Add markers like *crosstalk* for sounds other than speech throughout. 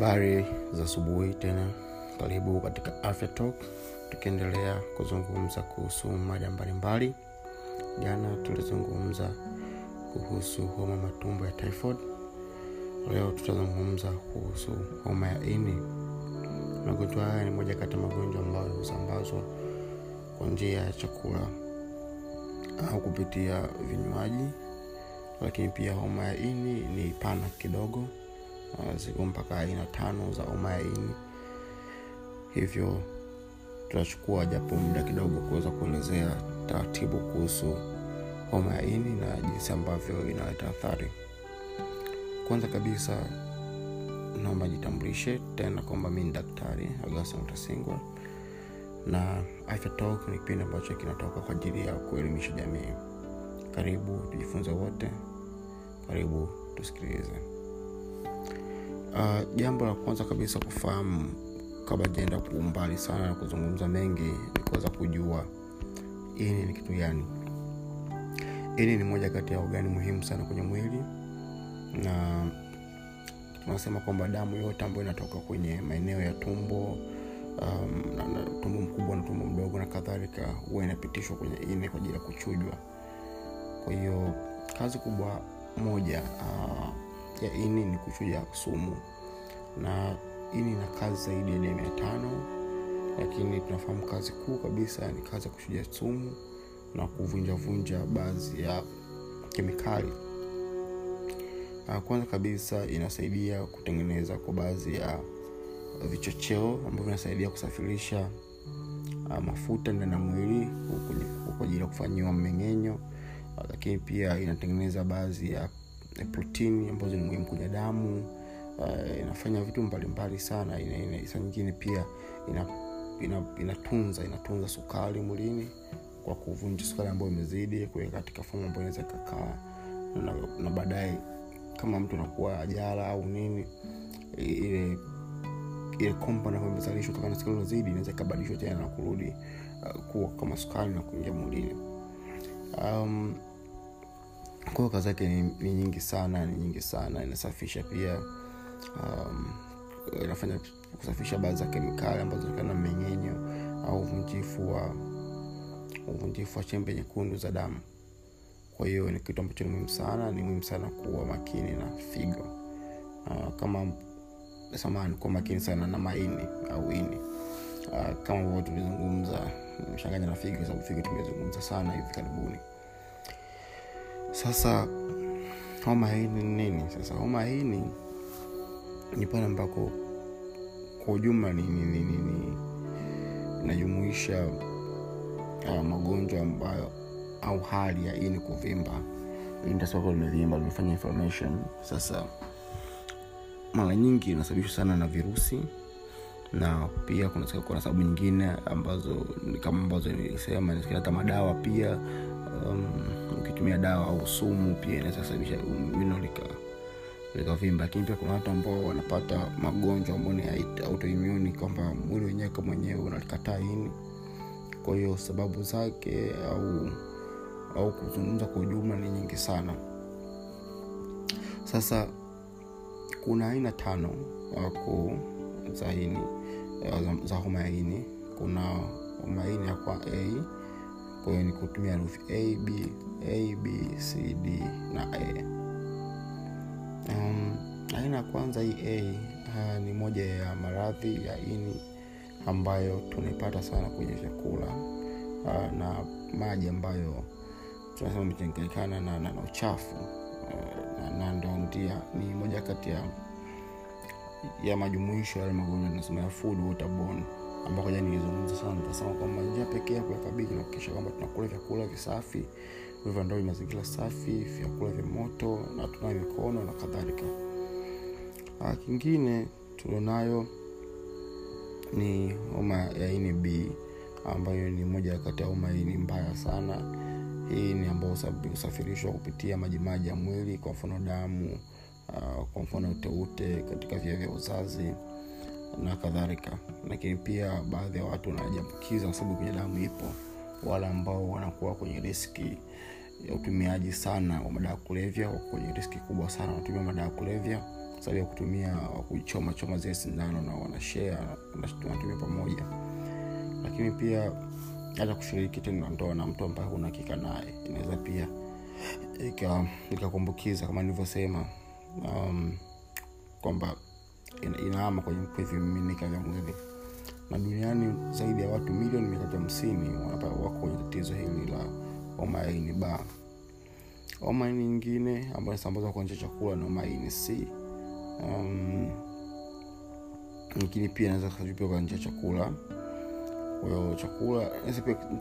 habari za asubuhi tena. Karibu katika afya talk. Tukiendelea kuzungumza kuhusu mada mbalimbali. Jana tulizungumza kuhusu homa matumbo ya typhoid. Leo tutazungumza kuhusu homa ya ini. Magonjwa haya ni moja kati ya magonjwa ambayo husambazwa kwa njia ya chakula au kupitia vinywaji. Lakini pia homa ya ini ni pana kidogo ziko mpaka aina tano za homa ya ini hivyo tutachukua japo muda kidogo kuweza kuelezea taratibu kuhusu homa ya ini na jinsi ambavyo inaleta athari. Kwanza kabisa naomba jitambulishe tena kwamba mi ni daktari augustin na afya ni kipindi ambacho kinatoka kwa ajili ya kuelimisha jamii. Karibu tujifunze wote karibu tusikilize uh, jambo la kwanza kabisa kufahamu kabla jaenda kuumbali sana na kuzungumza mengi ni kuweza kujua ini ni kitu gani. Ini ni moja kati ya ogani muhimu sana kwenye mwili na tunasema kwamba damu yote ambayo inatoka kwenye maeneo ya tumbo um, na, na, tumbo mkubwa na tumbo mdogo na kadhalika huwa inapitishwa kwenye ini kwa ajili ya kuchujwa. Kwa hiyo kazi kubwa moja uh, ya ini ni kuchuja sumu. Na ini ina kazi zaidi ya mia tano lakini tunafahamu kazi kuu kabisa ni kazi ya kuchuja sumu na kuvunjavunja baadhi ya kemikali. Uh, kwanza kabisa inasaidia kutengeneza kwa baadhi ya vichocheo ambavyo vinasaidia kusafirisha uh, mafuta ndani ya mwili kwa ajili ya kufanyiwa mmeng'enyo. Lakini pia inatengeneza baadhi ya protini ambazo ni muhimu kwenye damu uh, inafanya vitu mbalimbali sana ina, ina, saa nyingine pia ina, ina, inatunza sukari mwilini kwa kuvunja sukari ambayo imezidi kuweka katika fomu ambayo inaweza ikakaa na, na baadaye kama mtu anakuwa ajala au nini ile ile kompa ambayo imezalishwa kutokana na sukari iliyozidi inaweza ikabadilishwa tena na kurudi uh, kuwa kama sukari na kuingia mwilini. Um, kwao kazi yake ni, ni nyingi sana ni nyingi sana inasafisha pia um, inafanya kusafisha baadhi za kemikali ambazo na mmeng'enyo au uvunjifu wa uvunjifu wa chembe nyekundu za damu. Kwa hiyo ni kitu ambacho ni muhimu sana ni muhimu sana kuwa makini na figo. Uh, kama samani kuwa makini sana na maini au ini. Uh, kama ambavyo tulizungumza mshanganya na figo sababu figo tumezungumza sana hivi karibuni sasa homa hii ni nini? Sasa homa hii ni ni pale ambako kwa ujumla ni, ni, inajumuisha uh, magonjwa ambayo au hali ya ini kuvimba. Indasoko limevimba limefanya inflammation. Sasa mara nyingi inasababishwa sana na virusi na pia kuna, kuna sababu nyingine ambazo kama ambazo nilisema hata madawa pia um, ukitumia dawa au sumu pia inaweza sababisha wino likavimba lakini pia kuna watu ambao wanapata magonjwa ambao ni kwamba mwili wenyewe kama mwenyewe unalikataa ini. Kwa hiyo sababu zake au au kuzungumza kwa ujumla ni nyingi sana. Sasa kuna aina tano wako za ini za homa ya ini. Kuna homa ya ini ya kwa a kwa hiyo ni kutumia herufi a b a b c d na a. Um, aina ya kwanza hii a uh, ni moja ya maradhi ya ini ambayo tunaipata sana kwenye vyakula uh, na maji ambayo tunasema imechanganyikana na, na, na uchafu uh, na, na ndo ndia ni moja kati ya ya majumuisho yale magonjwa tunasema ya food waterborne ambako jana nilizungumza sana nikasema kwamba njia pekee ya kuyakabili na kuhakikisha kwamba tunakula vyakula visafi vivyoandao mazingira safi vyakula vya moto na tunayo mikono na kadhalika. Uh, kingine tulionayo ni homa ya ini b ambayo ni moja kati ya homa ini mbaya sana. Hii ni ambayo husafirishwa kupitia majimaji ya mwili kwa mfano damu uh, kwa mfano uteute katika via vya uzazi na kadhalika. Lakini pia baadhi ya watu wanajiambukiza kwa sababu kwenye damu ipo. Wale ambao wanakuwa kwenye riski ya utumiaji sana wa madawa ya kulevya kwenye riski kubwa sana wanatumia madawa ya kulevya. Sababu ya kutumia kuchoma choma zile sindano na wanashea wanatumia pamoja. Lakini pia hata kushiriki tendo ndoa na mtu ambaye huna hakika naye inaweza pia ikakumbukiza kama nilivyosema um, kwamba inaama kwenye vimiminika vya mwili. Na duniani zaidi ya watu milioni mia tatu hamsini wako kwenye tatizo hili la ba omaini nyingine ambayo inasambazwa kwa njia chakula na omaini c. Um, lakini pia inaweza kasipia kwa chakula. Kwahiyo chakula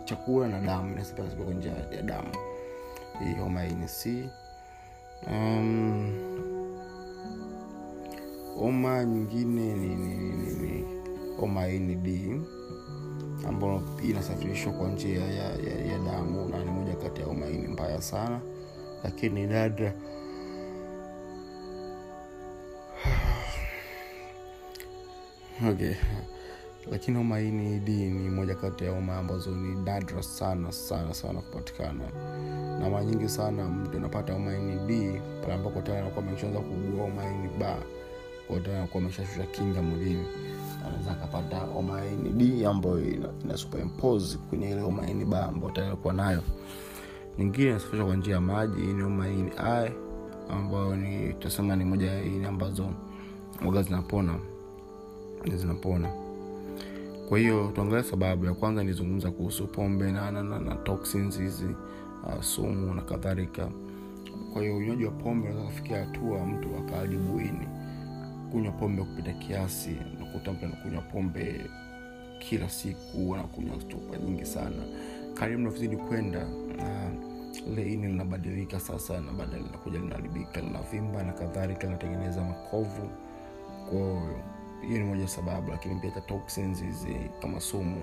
chakula na damu nasipia kwa njia ya damu. Hii omaini c. Um, oma nyingine ni, ni, ni, ni omaini d ambayo inasafirishwa kwa njia ya, ya, ya damu na ni moja kati ya omaini mbaya sana lakini nadra *sighs* okay lakini homa hii ni d ni moja kati ya homa ambazo ni nadra sana sana sana kupatikana. Na mara nyingi sana mtu anapata homa hii d pale ambako tayari anakuwa ameshaanza kuugua homa hii ni ba kwao tayari anakuwa ameshashusha kinga mwilini. Anaweza akapata homa ni ambayo ina, ina kwenye ile homa ba ambayo tayari nayo. Nyingine inasafishwa kwa njia ya maji ni homa hii i ambayo ni tutasema ni moja ya ini ambazo waga zinapona zinapona. Kwa hiyo tuangalia sababu. Ya kwanza nizungumza kuhusu pombe na, na, na, na toxins hizi uh, sumu na kadhalika. Kwa hiyo unywaji wa pombe unaweza kufikia hatua mtu akaharibu ini kunywa pombe kupita kiasi nakuta mtu anakunywa pombe kila siku anakunywa chupa nyingi sana. Kari navyozidi kwenda ile uh, ini linabadilika sasa na baadaye linakuja linaharibika linavimba na kadhalika linatengeneza makovu. Kwao hiyo ni moja sababu lakini pia hata toxins hizi kama sumu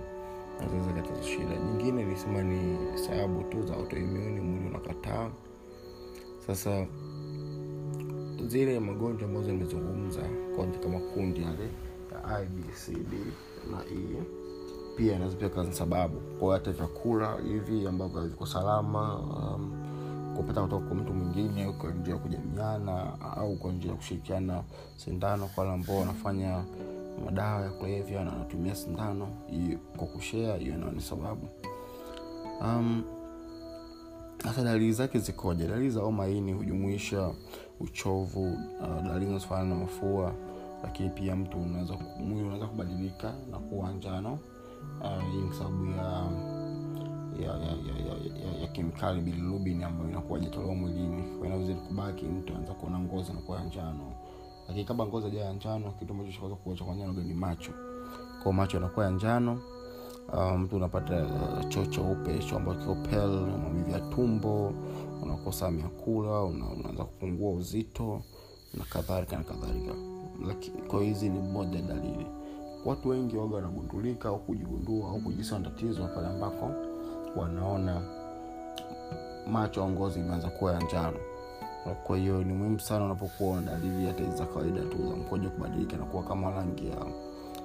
naweza kataza shida. Nyingine nilisema ni sababu tu za autoimmune mwili unakataa. Sasa zile magonjwa ambazo nimezungumza katika makundi yale ya ibcd na e pia inaweza pia kazi sababu. Kwao hata vyakula hivi ambavyo viko salama um, kupata kutoka kwa mtu mwingine kwa njia ya kujamiana au kwa njia ya kushirikiana sindano kwa wale ambao wanafanya madawa ya kulevya na wanatumia sindano kwa kushea hiyo nao ni sababu. Um, dalili zake zikoje? Dalili za homa hii ni hujumuisha uchovu uh, dalili zinazofanana na mafua lakini pia mtu unaweza mwili unaweza kubadilika na kuwa njano uh, hii ni sababu ya ya, ya, ya, ya, ya, ya kemikali bilirubin ambayo inakuwa jatolewa mwilini. Inavyozidi kubaki mtu anaweza kuona ngozi nakuwa njano. Lakini kama ngozi ajaa njano kitu ambacho chaweza kuacha kwa njano ni macho. Kwao macho yanakuwa ya njano uh, mtu unapata uh, choo cheupe choo ambacho kiko maumivu ya tumbo unakosa miakula una, unaanza kupungua uzito na kadhalika na kadhalika. Kwa hizi ni moja dalili. Watu wengi waga wanagundulika au kujigundua au kujisa na tatizo pale ambako wanaona macho au ngozi imeanza kuwa ya njano. Kwa hiyo ni muhimu sana unapokuwa na dalili hata za kawaida tu za mkojo kubadilika na kuwa kama rangi ya,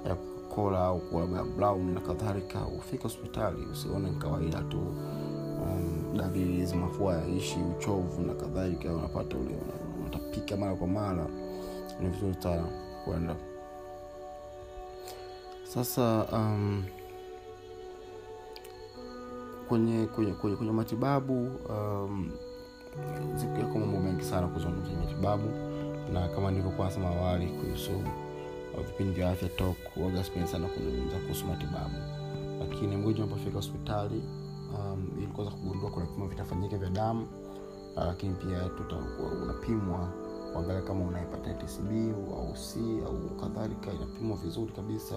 ya kola au kuwa brown na kadhalika ufike hospitali usione kawaida tu dalili za mafua yaishi uchovu na kadhalika unapata ule unatapika mara kwa mara. Ni vizuri sana kwenda. Sasa um, kwenye kwenye, kwenye, kwenye matibabu um, yako mambo mengi sana kuzungumzia matibabu. Na kama nilivyokuwa nasema awali kuhusu vipindi vya afya tok waga sana kuzungumza kuhusu matibabu. Lakini mgonjwa unapofika hospitali um, ili kuweza kugundua kuna vipimo vitafanyika vya damu uh, lakini pia tuta, unapimwa kuangalia kama una hepatitis b au c au kadhalika inapimwa vizuri kabisa.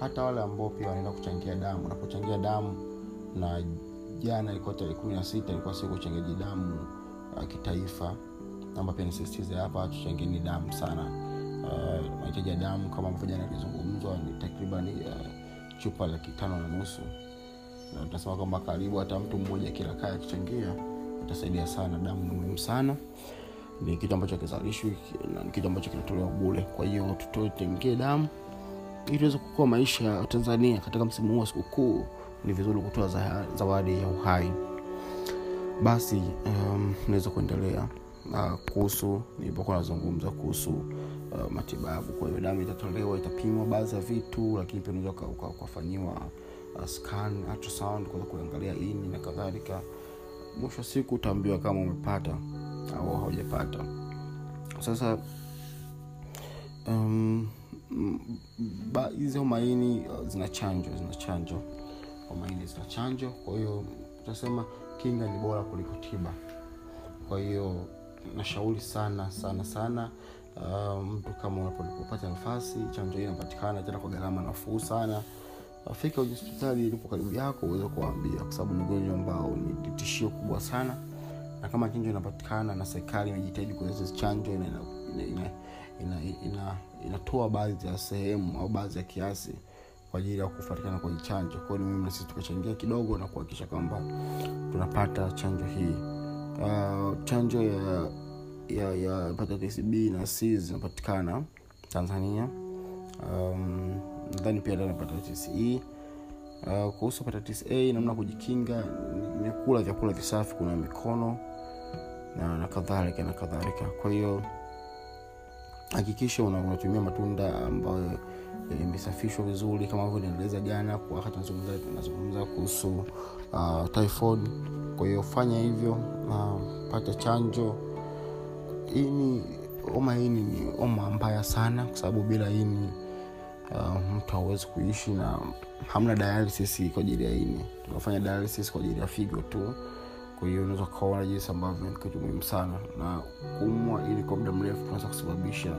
Hata wale ambao pia wanaenda kuchangia damu unapochangia damu na jana ilikuwa tarehe kumi na sita ilikuwa siku uchangiaji damu uh, kitaifa namba pia nisisitize hapa tuchangeni damu sana. Uh, mahitaji ya damu kama ambavyo jana ilizungumzwa ni takriban uh, chupa laki tano na nusu na tunasema kwamba karibu hata mtu mmoja kila kaya akichangia itasaidia sana. Damu ni muhimu sana. Ni kitu ambacho kizalishwi na ni kitu ambacho kinatolewa bule kwa hiyo tutotengie damu. Ili tuweze kukua maisha ya tanzania katika msimu huu wa sikukuu ni vizuri kutoa zawadi ya uhai. Basi um, naweza kuendelea uh, kuhusu nilipokuwa nazungumza kuhusu uh, matibabu. Kwa hiyo damu itatolewa itapimwa baadhi ya vitu lakini pia unaweza ukafanyiwa uh, scan ultrasound kuweza kuangalia ini na kadhalika. Mwisho wa siku utaambiwa kama umepata au haujapata. Sasa um, homaini uh, zina chanjo zina chanjo. Maini zina chanjo kwa hiyo utasema kinga ni bora kuliko tiba. Kwa hiyo nashauri sana sana sana mtu mtu kama unapopata nafasi chanjo hii inapatikana tena kwa gharama nafuu sana fika kwenye hospitali ilipo karibu yako uweze kuwaambia. Kwa sababu ni ugonjwa ambao ni tishio kubwa sana. Na kama chanjo inapatikana na serikali imejitahidi kuleta chanjo ina, ina, ina, ina, ina, inatoa baadhi ya sehemu au baadhi ya kiasi kwa ajili ya kufatikana kwenye chanjo. Kwao ni muhimu na sisi tukachangia kidogo na kuhakikisha kwamba tunapata chanjo hii. Uh, chanjo ya ya ya hepatitis b na c zinapatikana tanzania. Um, nadhani pia ndani hepatitis e. Uh, kuhusu hepatitis a namna kujikinga ni kula vyakula visafi kuna mikono na, na kadhalika na kadhalika. Kwa hiyo hakikisha unatumia matunda ambayo imesafishwa vizuri kama vile nieleza jana wakati nazungumza kuhusu uh, typhoid. Kwa hiyo fanya hivyo uh, pata chanjo. Ini oma hini ni oma mbaya sana kwa sababu bila ini uh, mtu awezi kuishi na hamna dialysis kwa ajili ya ini. Tunafanya dialysis kwa ajili ya figo tu. Kwa hiyo unaweza ukaona jinsi ambavyo kitu muhimu sana. Na kumwa ili kwa muda mrefu kunaweza kusababisha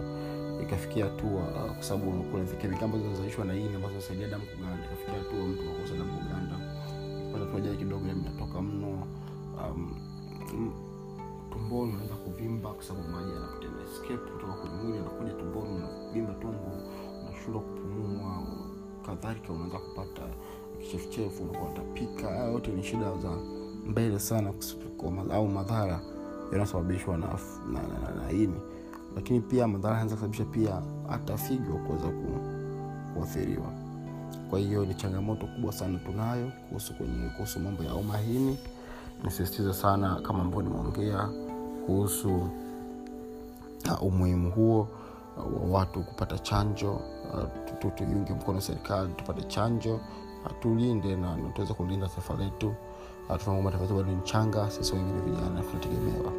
ikafikia hatua uh, kwa sababu unakula vikemika ambazo zinazalishwa na ini ambazo zinasaidia damu kuganda. Ikafikia hatua mtu akosa damu kuganda. Pata tuajai kidogo inatoka mno. Um, tumboni unaweza kuvimba kwa sababu maji yanapoteza escape kutoka kwenye mwili anakuja tumboni unavimba tumbo unashindwa kupumua kadhalika unaweza kupata kichefuchefu unakuwa utapika haya yote ni shida za mbele sana au madhara yanayosababishwa na, na, na, na, na ini. Lakini pia madhara yanaweza kusababisha pia hata figo kuweza kuathiriwa. Kwa hiyo ni changamoto kubwa sana tunayo kuhusu kwenye kuhusu mambo ya umahini. Nisisitize sana kama ambavyo nimeongea kuhusu uh, umuhimu huo wa watu kupata chanjo uh, tuiunge mkono serikali tupate chanjo tulinde na tuweze kulinda taifa letu. Uh, tunaomba bado ni changa sisi wengine vijana tunategemewa.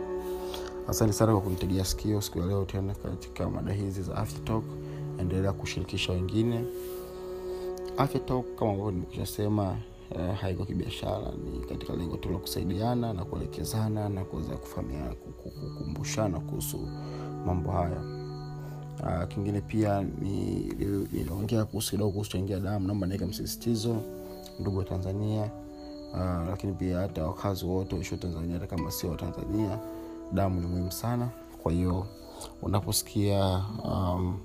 Asante sana kwa kunitegea sikio siku ya leo tena katika mada hizi za afya endelea kushirikisha wengine. Afya kama ambavyo nimekushasema uh, haiko kibiashara ni katika lengo tu la kusaidiana na kuelekezana na kuweza kufahamiana kukumbushana kuhusu mambo haya uh, kingine pia niliongea ni, ni kuhusu kidogo kuhusu changia damu naomba naweka msisitizo ndugu wa tanzania. Uh, lakini pia hata wakazi wote waishio tanzania hata kama sio watanzania damu ni muhimu sana. Kwa hiyo unaposikia um,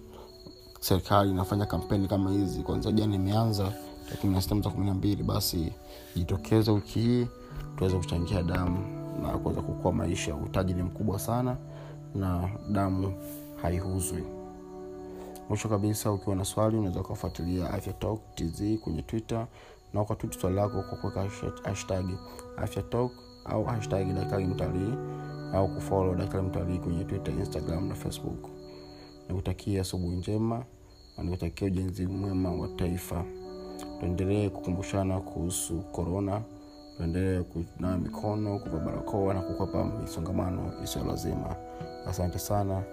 serikali inafanya kampeni kama hizi kwanzia jana imeanza kumi na kumi na mbili basi jitokeze wiki hii tuweze kuchangia damu na kuweza kukoa maisha. Utaji ni mkubwa sana na damu haihuzwi mwisho kabisa ukiwa na swali unaweza ukafuatilia afya talk tz kwenye twitter na ukatuti swali lako kwa kuweka hashtag afya talk au hashtag daktari mtalii au kufolo daktari mtalii kwenye twitter instagram na facebook. Nikutakia asubuhi njema na nikutakia ujenzi mwema wa taifa. Tuendelee kukumbushana kuhusu korona tuendelee kunawa mikono kuvaa barakoa na kukwepa misongamano isiyo lazima. Asante sana